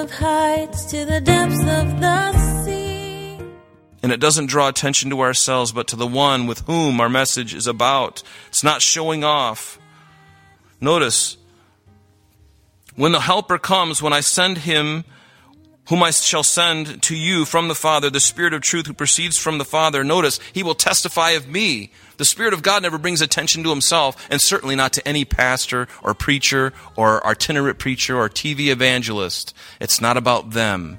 of heights to the depths of the sea. And it doesn't draw attention to ourselves, but to the one with whom our message is about. It's not showing off. Notice, when the Helper comes, when I send him, whom I shall send to you from the Father, the Spirit of truth who proceeds from the Father, notice, he will testify of me. The Spirit of God never brings attention to himself, and certainly not to any pastor or preacher or itinerant preacher or TV evangelist. It's not about them.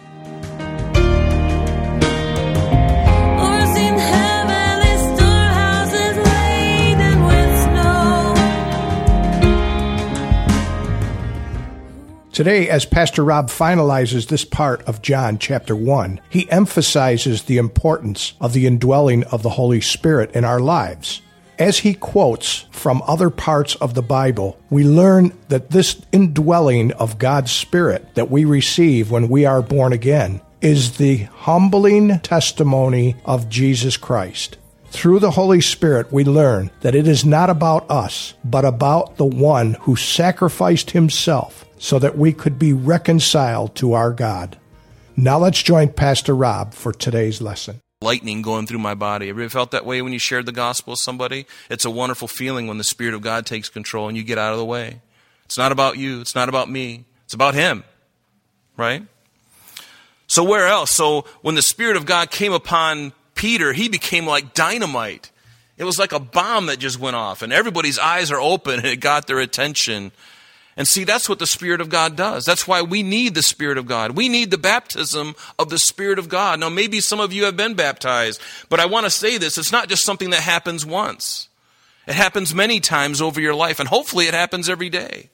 Today, as Pastor Rob finalizes this part of John chapter 1, he emphasizes the importance of the indwelling of the Holy Spirit in our lives. As he quotes from other parts of the Bible, we learn that this indwelling of God's Spirit that we receive when we are born again is the humbling testimony of Jesus Christ. Through the Holy Spirit, we learn that it is not about us, but about the one who sacrificed himself so that we could be reconciled to our God. Now let's join Pastor Rob for today's lesson. lightning going through my body. Have you ever felt that way when you shared the gospel with somebody? It's a wonderful feeling when the Spirit of God takes control and you get out of the way. It's not about you. It's not about me. It's about Him. Right? So where else? So when the Spirit of God came upon Peter, he became like dynamite. It was like a bomb that just went off and everybody's eyes are open and it got their attention. And see, that's what the Spirit of God does. That's why we need the Spirit of God. We need the baptism of the Spirit of God. Now, maybe some of you have been baptized, but I want to say this it's not just something that happens once, it happens many times over your life, and hopefully it happens every day.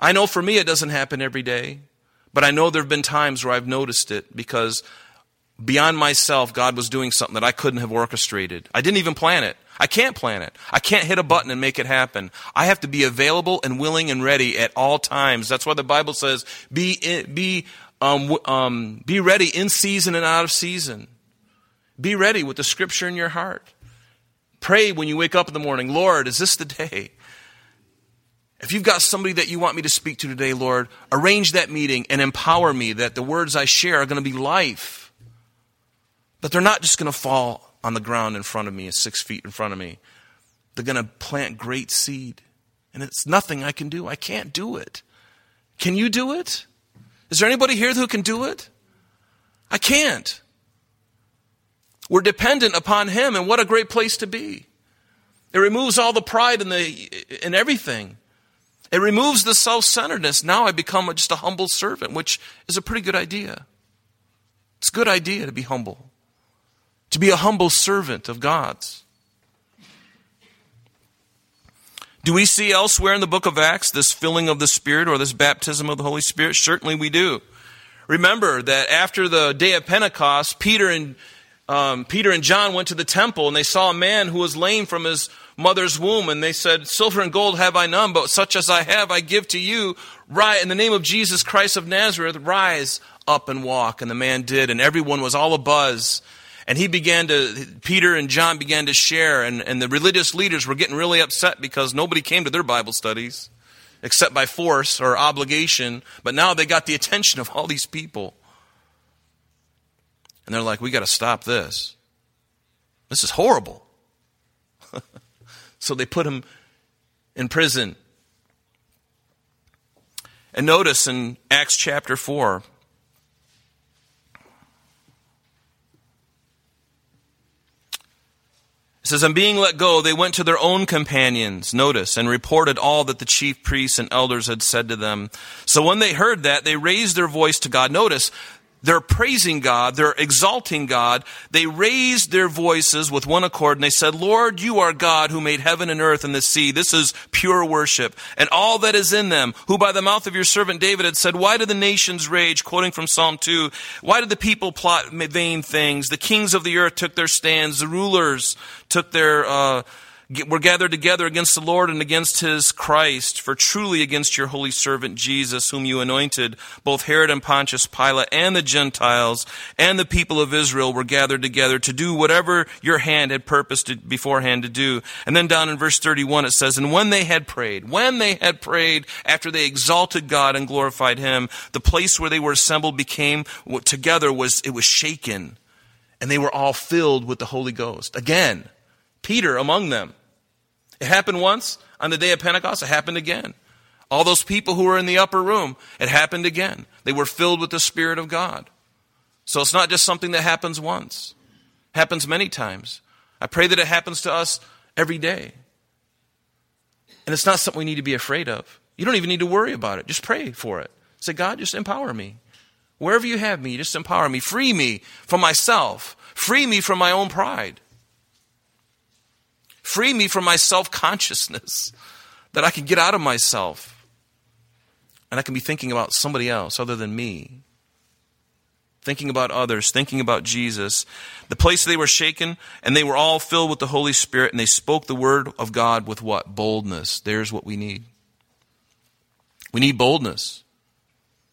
I know for me it doesn't happen every day, but I know there have been times where I've noticed it because beyond myself, God was doing something that I couldn't have orchestrated. I didn't even plan it. I can't plan it. I can't hit a button and make it happen. I have to be available and willing and ready at all times. That's why the Bible says, be, be, um, um, be ready in season and out of season. Be ready with the scripture in your heart. Pray when you wake up in the morning, Lord, is this the day? If you've got somebody that you want me to speak to today, Lord, arrange that meeting and empower me that the words I share are going to be life. That they're not just going to fall on the ground in front of me, six feet in front of me. They're going to plant great seed. And it's nothing I can do. I can't do it. Can you do it? Is there anybody here who can do it? I can't. We're dependent upon Him, and what a great place to be. It removes all the pride and the in everything. It removes the self-centeredness. Now I become just a humble servant, which is a pretty good idea. It's a good idea to be humble. To be a humble servant of God's. Do we see elsewhere in the book of Acts this filling of the Spirit or this baptism of the Holy Spirit? Certainly we do. Remember that after the day of Pentecost, Peter and um, Peter and John went to the temple and they saw a man who was lame from his mother's womb, and they said, "Silver and gold have I none, but such as I have I give to you. Right, in the name of Jesus Christ of Nazareth, rise up and walk." And the man did, and everyone was all abuzz. And he began to, Peter and John began to share, and, and the religious leaders were getting really upset because nobody came to their Bible studies except by force or obligation. But now they got the attention of all these people. And they're like, we got to stop this. This is horrible. so they put him in prison. And notice in Acts chapter 4, it says, And being let go, they went to their own companions, notice, and reported all that the chief priests and elders had said to them. So when they heard that, they raised their voice to God. Notice, they're praising God, they're exalting God. They raised their voices with one accord and they said, Lord, you are God who made heaven and earth and the sea. This is pure worship and all that is in them, who by the mouth of your servant David had said, Why did the nations rage? Quoting from Psalm 2. Why did the people plot vain things? The kings of the earth took their stands. The rulers took their, uh, were gathered together against the Lord and against his Christ, for truly against your holy servant Jesus, whom you anointed, both Herod and Pontius Pilate and the Gentiles and the people of Israel were gathered together to do whatever your hand had purposed beforehand to do. And then down in verse 31 it says, And when they had prayed, when they had prayed, after they exalted God and glorified him, the place where they were assembled became together was, it was shaken. And they were all filled with the Holy Ghost. Again, Peter among them. It happened once on the day of Pentecost, it happened again. All those people who were in the upper room, it happened again. They were filled with the Spirit of God. So it's not just something that happens once. It happens many times. I pray that it happens to us every day. And it's not something we need to be afraid of. You don't even need to worry about it. Just pray for it. Say, God, just empower me. Wherever you have me, just empower me. Free me from myself. Free me from my own pride. Free me from my self consciousness, that I can get out of myself and I can be thinking about somebody else other than me. Thinking about others, thinking about Jesus. The place they were shaken, and they were all filled with the Holy Spirit, and they spoke the word of God with what? Boldness. There's what we need. We need boldness.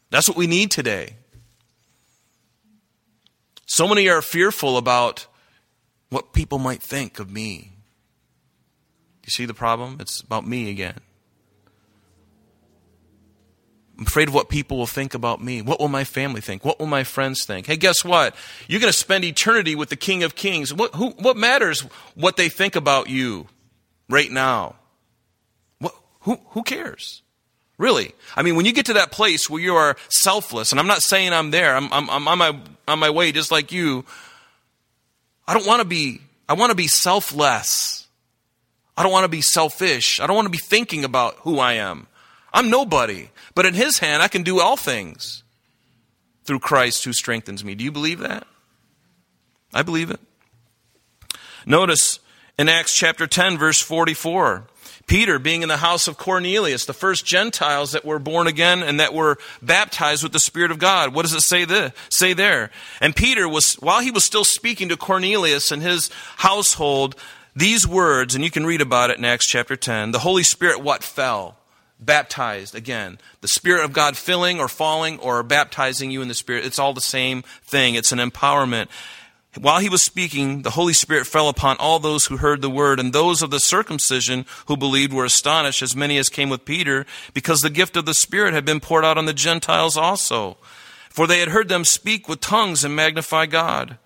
That's what we need today. So many are fearful about what people might think of me. You see the problem? It's about me again. I'm afraid of what people will think about me. What will my family think? What will my friends think? Hey, guess what? You're going to spend eternity with the King of Kings. What, who, what matters what they think about you right now? What, who, who cares? Really? I mean, when you get to that place where you are selfless, and I'm not saying I'm there, I'm, I'm, I'm on, my, on my way just like you. I don't want to be, I want to be selfless. I don't want to be selfish. I don't want to be thinking about who I am. I'm nobody. But in His hand, I can do all things through Christ who strengthens me. Do you believe that? I believe it. Notice in Acts chapter 10, verse 44. Peter being in the house of Cornelius, the first Gentiles that were born again and that were baptized with the Spirit of God. What does it say there? Say there? And Peter was, while he was still speaking to Cornelius and his household, these words, and you can read about it in Acts chapter 10, the Holy Spirit what fell? Baptized again. The Spirit of God filling or falling or baptizing you in the Spirit. It's all the same thing. It's an empowerment. While he was speaking, the Holy Spirit fell upon all those who heard the word, and those of the circumcision who believed were astonished, as many as came with Peter, because the gift of the Spirit had been poured out on the Gentiles also. For they had heard them speak with tongues and magnify God.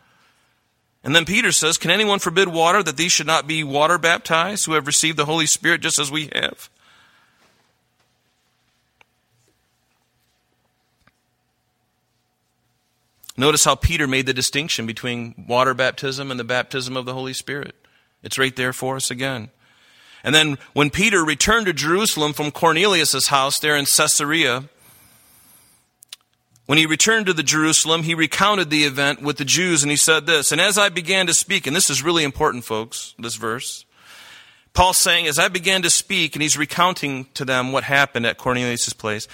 And then Peter says, Can anyone forbid water that these should not be water baptized who have received the Holy Spirit just as we have? Notice how Peter made the distinction between water baptism and the baptism of the Holy Spirit. It's right there for us again. And then when Peter returned to Jerusalem from Cornelius' house there in Caesarea, when he returned to the Jerusalem, he recounted the event with the Jews and he said this, and as I began to speak, and this is really important, folks, this verse, Paul's saying, as I began to speak, and he's recounting to them what happened at Cornelius' place,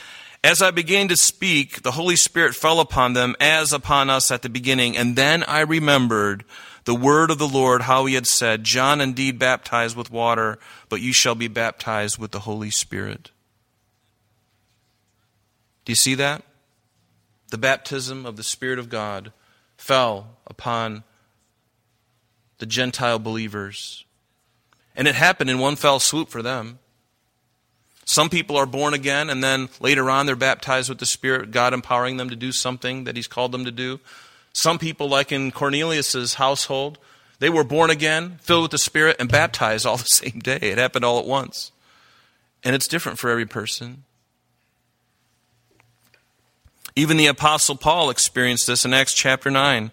as I began to speak, the Holy Spirit fell upon them as upon us at the beginning, and then I remembered the word of the Lord, how he had said, John indeed baptized with water, but you shall be baptized with the Holy Spirit. Do you see that? The baptism of the Spirit of God fell upon the Gentile believers. And it happened in one fell swoop for them. Some people are born again, and then later on they're baptized with the Spirit, God empowering them to do something that He's called them to do. Some people, like in Cornelius' household, they were born again, filled with the Spirit, and baptized all the same day. It happened all at once. And it's different for every person. Even the Apostle Paul experienced this in Acts chapter 9.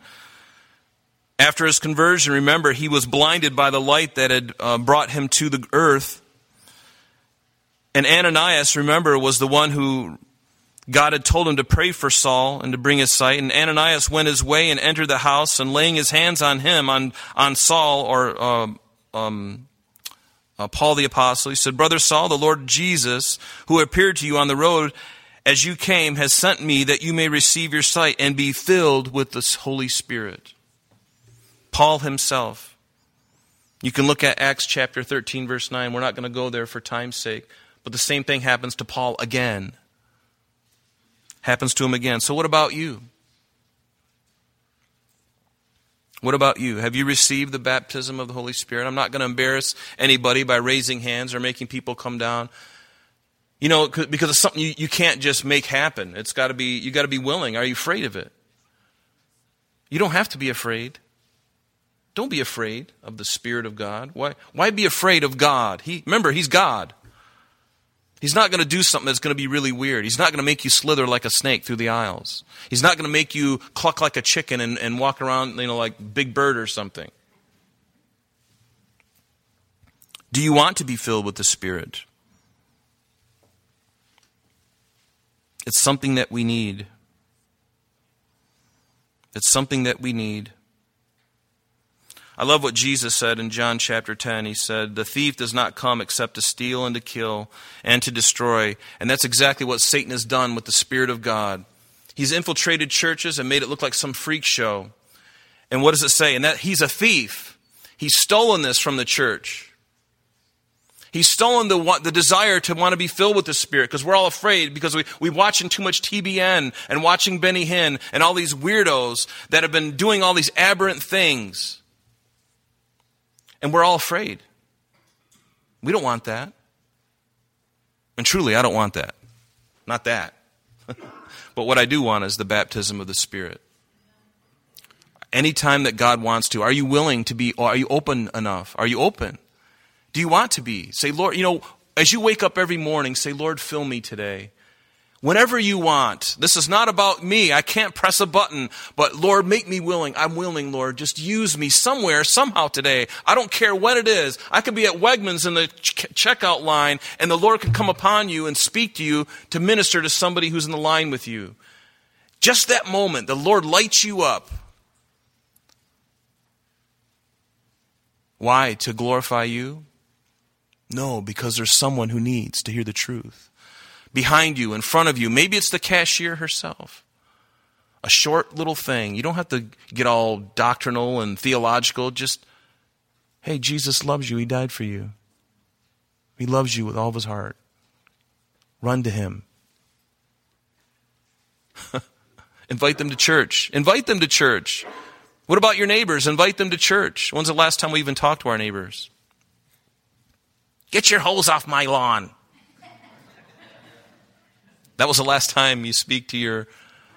After his conversion, remember, he was blinded by the light that had uh, brought him to the earth. And Ananias, remember, was the one who God had told him to pray for Saul and to bring his sight. And Ananias went his way and entered the house, and laying his hands on him, on, on Saul, or uh, um, uh, Paul the apostle, he said, Brother Saul, the Lord Jesus, who appeared to you on the road as you came, has sent me that you may receive your sight and be filled with the Holy Spirit. Paul himself. You can look at Acts chapter 13, verse 9. We're not going to go there for time's sake. But the same thing happens to Paul again. Happens to him again. So, what about you? What about you? Have you received the baptism of the Holy Spirit? I'm not going to embarrass anybody by raising hands or making people come down. You know, because it's something you, you can't just make happen. It's got to be, you got to be willing. Are you afraid of it? You don't have to be afraid. Don't be afraid of the Spirit of God. Why, why be afraid of God? He, remember, He's God. He's not going to do something that's going to be really weird. He's not going to make you slither like a snake through the aisles. He's not going to make you cluck like a chicken and, and walk around, you know, like Big Bird or something. Do you want to be filled with the Spirit? It's something that we need. It's something that we need. I love what Jesus said in John chapter 10. He said, The thief does not come except to steal and to kill and to destroy. And that's exactly what Satan has done with the Spirit of God. He's infiltrated churches and made it look like some freak show. And what does it say? And that he's a thief. He's stolen this from the church. He's stolen the, the desire to want to be filled with the Spirit because we're all afraid because we, we're watching too much TBN and watching Benny Hinn and all these weirdos that have been doing all these aberrant things. And we're all afraid. We don't want that. And truly, I don't want that. Not that. but what I do want is the baptism of the Spirit. Anytime that God wants to, are you willing to be, are you open enough? Are you open? Do you want to be? Say, Lord, you know, as you wake up every morning, say, Lord, fill me today. Whenever you want. This is not about me. I can't press a button, but Lord, make me willing. I'm willing, Lord. Just use me somewhere, somehow today. I don't care what it is. I could be at Wegmans in the ch- checkout line, and the Lord could come upon you and speak to you to minister to somebody who's in the line with you. Just that moment, the Lord lights you up. Why? To glorify you? No, because there's someone who needs to hear the truth behind you, in front of you. Maybe it's the cashier herself. A short little thing. You don't have to get all doctrinal and theological. Just, hey, Jesus loves you. He died for you. He loves you with all of his heart. Run to him. Invite them to church. Invite them to church. What about your neighbors? Invite them to church. When's the last time we even talked to our neighbors? Get your hose off my lawn. That was the last time you speak to your.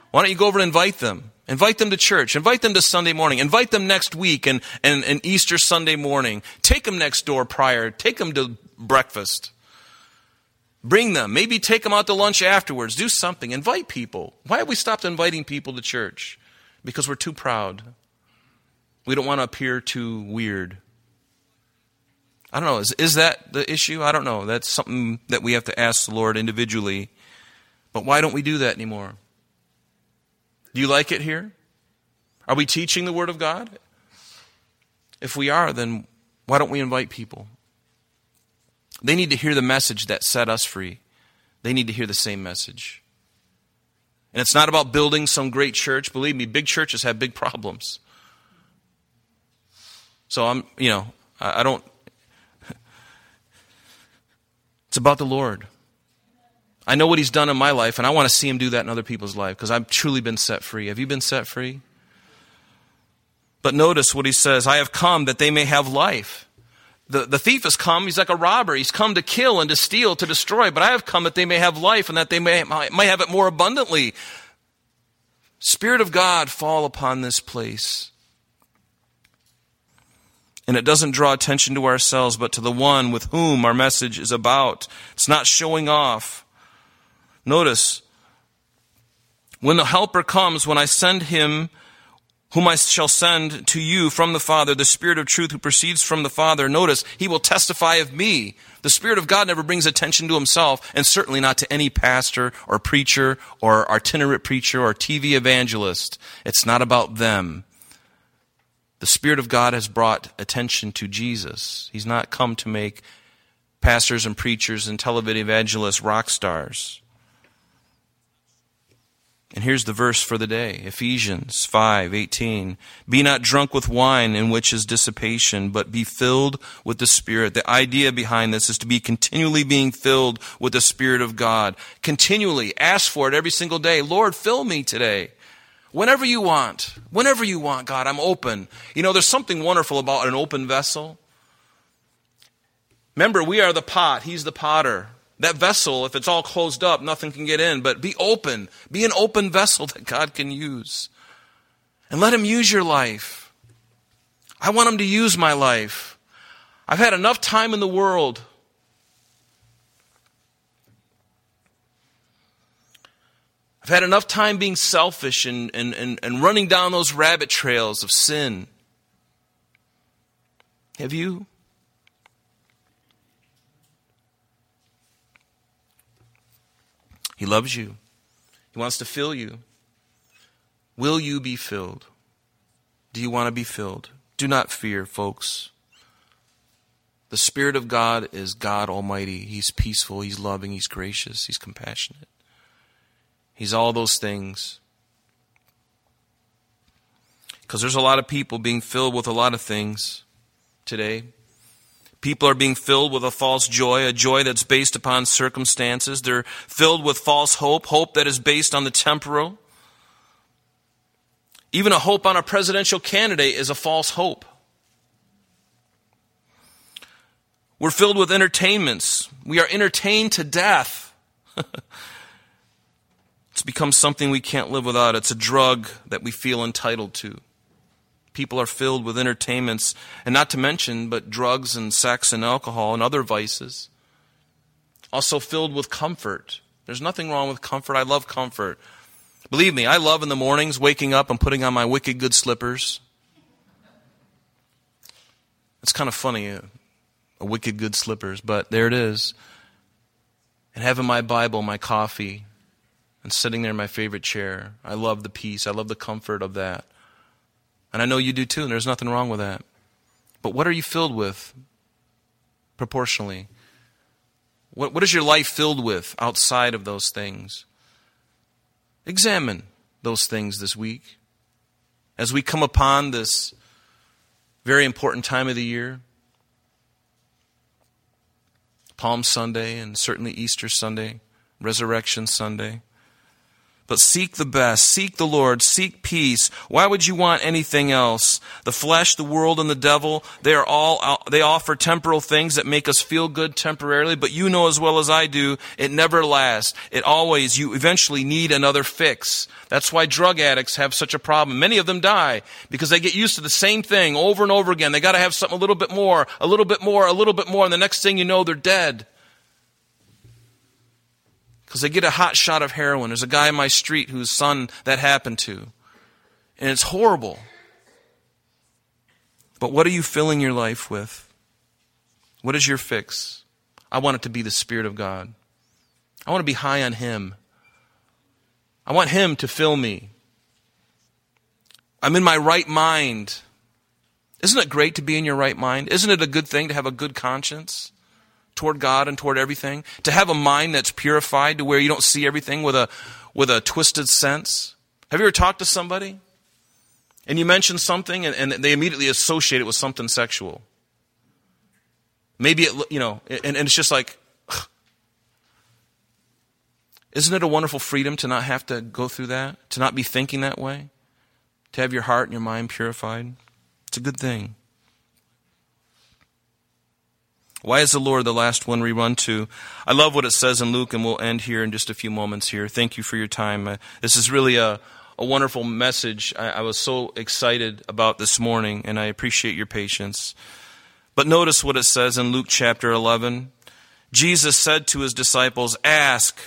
Why don't you go over and invite them? Invite them to church. Invite them to Sunday morning. Invite them next week and, and, and Easter Sunday morning. Take them next door prior. Take them to breakfast. Bring them. Maybe take them out to lunch afterwards. Do something. Invite people. Why have we stopped inviting people to church? Because we're too proud. We don't want to appear too weird. I don't know. Is, is that the issue? I don't know. That's something that we have to ask the Lord individually. But why don't we do that anymore? Do you like it here? Are we teaching the Word of God? If we are, then why don't we invite people? They need to hear the message that set us free. They need to hear the same message. And it's not about building some great church. Believe me, big churches have big problems. So I'm, you know, I don't. It's about the Lord. I know what he's done in my life, and I want to see him do that in other people's life because I've truly been set free. Have you been set free? But notice what he says I have come that they may have life. The, the thief has come, he's like a robber. He's come to kill and to steal, to destroy, but I have come that they may have life and that they may, may have it more abundantly. Spirit of God, fall upon this place. And it doesn't draw attention to ourselves, but to the one with whom our message is about. It's not showing off. Notice, when the Helper comes, when I send him, whom I shall send to you from the Father, the Spirit of truth who proceeds from the Father. Notice, he will testify of me. The Spirit of God never brings attention to himself, and certainly not to any pastor or preacher or itinerant preacher or TV evangelist. It's not about them. The Spirit of God has brought attention to Jesus. He's not come to make pastors and preachers and television evangelists rock stars. And here's the verse for the day Ephesians 5:18 Be not drunk with wine in which is dissipation but be filled with the spirit. The idea behind this is to be continually being filled with the spirit of God. Continually ask for it every single day. Lord, fill me today. Whenever you want. Whenever you want, God, I'm open. You know, there's something wonderful about an open vessel. Remember, we are the pot, he's the potter. That vessel, if it's all closed up, nothing can get in. But be open. Be an open vessel that God can use. And let Him use your life. I want Him to use my life. I've had enough time in the world. I've had enough time being selfish and, and, and, and running down those rabbit trails of sin. Have you? He loves you. He wants to fill you. Will you be filled? Do you want to be filled? Do not fear, folks. The Spirit of God is God Almighty. He's peaceful, He's loving, He's gracious, He's compassionate. He's all those things. Because there's a lot of people being filled with a lot of things today. People are being filled with a false joy, a joy that's based upon circumstances. They're filled with false hope, hope that is based on the temporal. Even a hope on a presidential candidate is a false hope. We're filled with entertainments. We are entertained to death. become something we can't live without. It's a drug that we feel entitled to. People are filled with entertainments, and not to mention, but drugs and sex and alcohol and other vices. Also filled with comfort. There's nothing wrong with comfort. I love comfort. Believe me, I love in the mornings waking up and putting on my wicked good slippers. It's kind of funny, a, uh, a wicked good slippers, but there it is. And having my Bible, my coffee, and sitting there in my favorite chair. I love the peace. I love the comfort of that. And I know you do too, and there's nothing wrong with that. But what are you filled with proportionally? What, what is your life filled with outside of those things? Examine those things this week. As we come upon this very important time of the year, Palm Sunday, and certainly Easter Sunday, Resurrection Sunday. But seek the best. Seek the Lord. Seek peace. Why would you want anything else? The flesh, the world, and the devil, they are all, they offer temporal things that make us feel good temporarily, but you know as well as I do, it never lasts. It always, you eventually need another fix. That's why drug addicts have such a problem. Many of them die because they get used to the same thing over and over again. They gotta have something a little bit more, a little bit more, a little bit more, and the next thing you know, they're dead because they get a hot shot of heroin. There's a guy in my street whose son that happened to. And it's horrible. But what are you filling your life with? What is your fix? I want it to be the Spirit of God. I want to be high on Him. I want Him to fill me. I'm in my right mind. Isn't it great to be in your right mind? Isn't it a good thing to have a good conscience? Toward God and toward everything, to have a mind that's purified to where you don't see everything with a, with a twisted sense. Have you ever talked to somebody and you mention something and, and they immediately associate it with something sexual? Maybe it, you know, and, and it's just like, isn't it a wonderful freedom to not have to go through that, to not be thinking that way, to have your heart and your mind purified? It's a good thing. Why is the Lord the last one we run to? I love what it says in Luke, and we'll end here in just a few moments here. Thank you for your time. Uh, this is really a, a wonderful message. I, I was so excited about this morning, and I appreciate your patience. But notice what it says in Luke chapter 11. Jesus said to his disciples, Ask,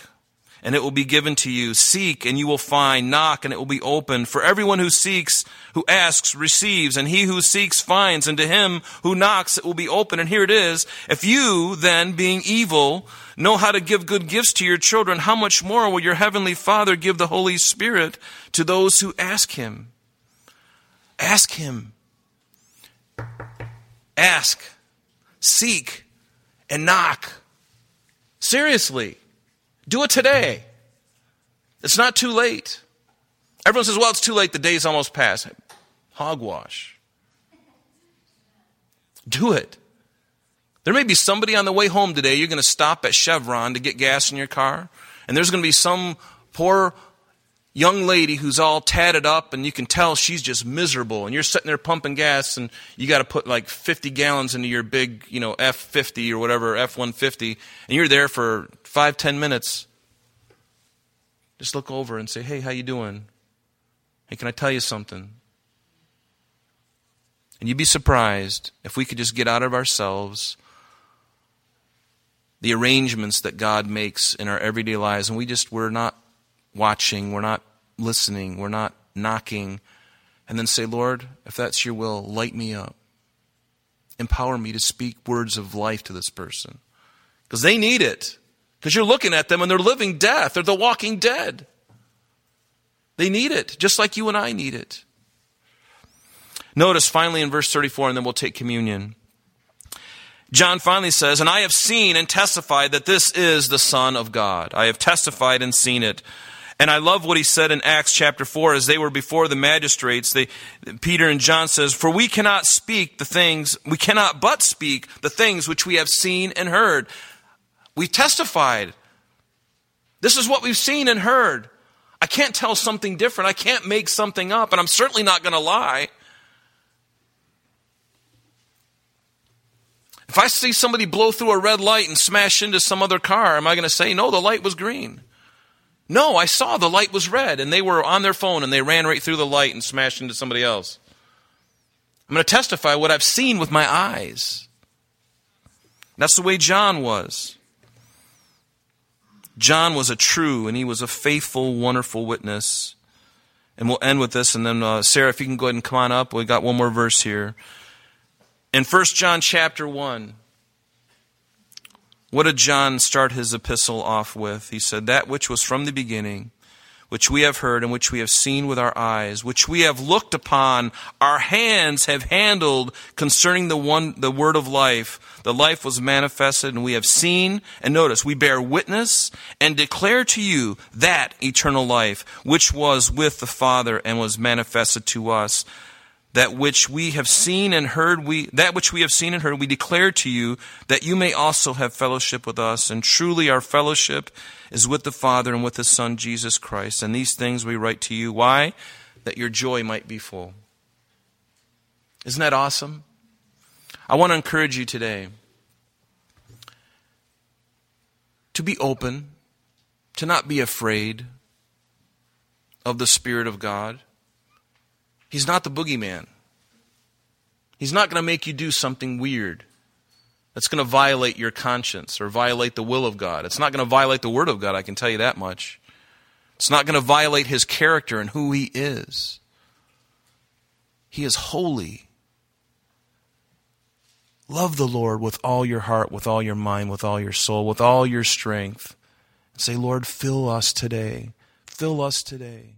and it will be given to you. Seek, and you will find. Knock, and it will be opened. For everyone who seeks, who asks, receives, and he who seeks finds, and to him who knocks, it will be open. And here it is. If you, then, being evil, know how to give good gifts to your children, how much more will your heavenly Father give the Holy Spirit to those who ask him? Ask him. Ask, seek, and knock. Seriously. Do it today. It's not too late. Everyone says, well, it's too late. The day's almost past. Hogwash. Do it. There may be somebody on the way home today. You're going to stop at Chevron to get gas in your car. And there's going to be some poor young lady who's all tatted up and you can tell she's just miserable and you're sitting there pumping gas and you got to put like 50 gallons into your big you know f50 or whatever f150 and you're there for five ten minutes just look over and say hey how you doing hey can i tell you something and you'd be surprised if we could just get out of ourselves the arrangements that god makes in our everyday lives and we just we're not watching we're not listening, we're not knocking, and then say, Lord, if that's your will, light me up. Empower me to speak words of life to this person. Because they need it. Because you're looking at them and they're living death. They're the walking dead. They need it, just like you and I need it. Notice finally in verse 34, and then we'll take communion. John finally says, And I have seen and testified that this is the Son of God. I have testified and seen it. And I love what he said in Acts chapter 4 as they were before the magistrates. They, Peter and John says, For we cannot speak the things, we cannot but speak the things which we have seen and heard. We testified. This is what we've seen and heard. I can't tell something different. I can't make something up, and I'm certainly not going to lie. If I see somebody blow through a red light and smash into some other car, am I going to say, no, the light was green? No, I saw the light was red and they were on their phone and they ran right through the light and smashed into somebody else. I'm going to testify what I've seen with my eyes. That's the way John was. John was a true and he was a faithful, wonderful witness. And we'll end with this, and then uh, Sarah, if you can go ahead and come on up, we got one more verse here. In 1 John chapter 1, what did John start his epistle off with? He said, That which was from the beginning, which we have heard and which we have seen with our eyes, which we have looked upon, our hands have handled concerning the one, the word of life. The life was manifested and we have seen, and notice, we bear witness and declare to you that eternal life, which was with the Father and was manifested to us that which we have seen and heard we that which we have seen and heard we declare to you that you may also have fellowship with us. And truly our fellowship is with the father and with his son jesus christ. And these things we write to you. Why? That your joy might be full. Isn't that awesome? I want to encourage you today to be open to not be afraid of the spirit of god He's not the boogeyman. He's not going to make you do something weird that's going to violate your conscience or violate the will of God. It's not going to violate the Word of God, I can tell you that much. It's not going to violate His character and who He is. He is holy. Love the Lord with all your heart, with all your mind, with all your soul, with all your strength. Say, Lord, fill us today. Fill us today.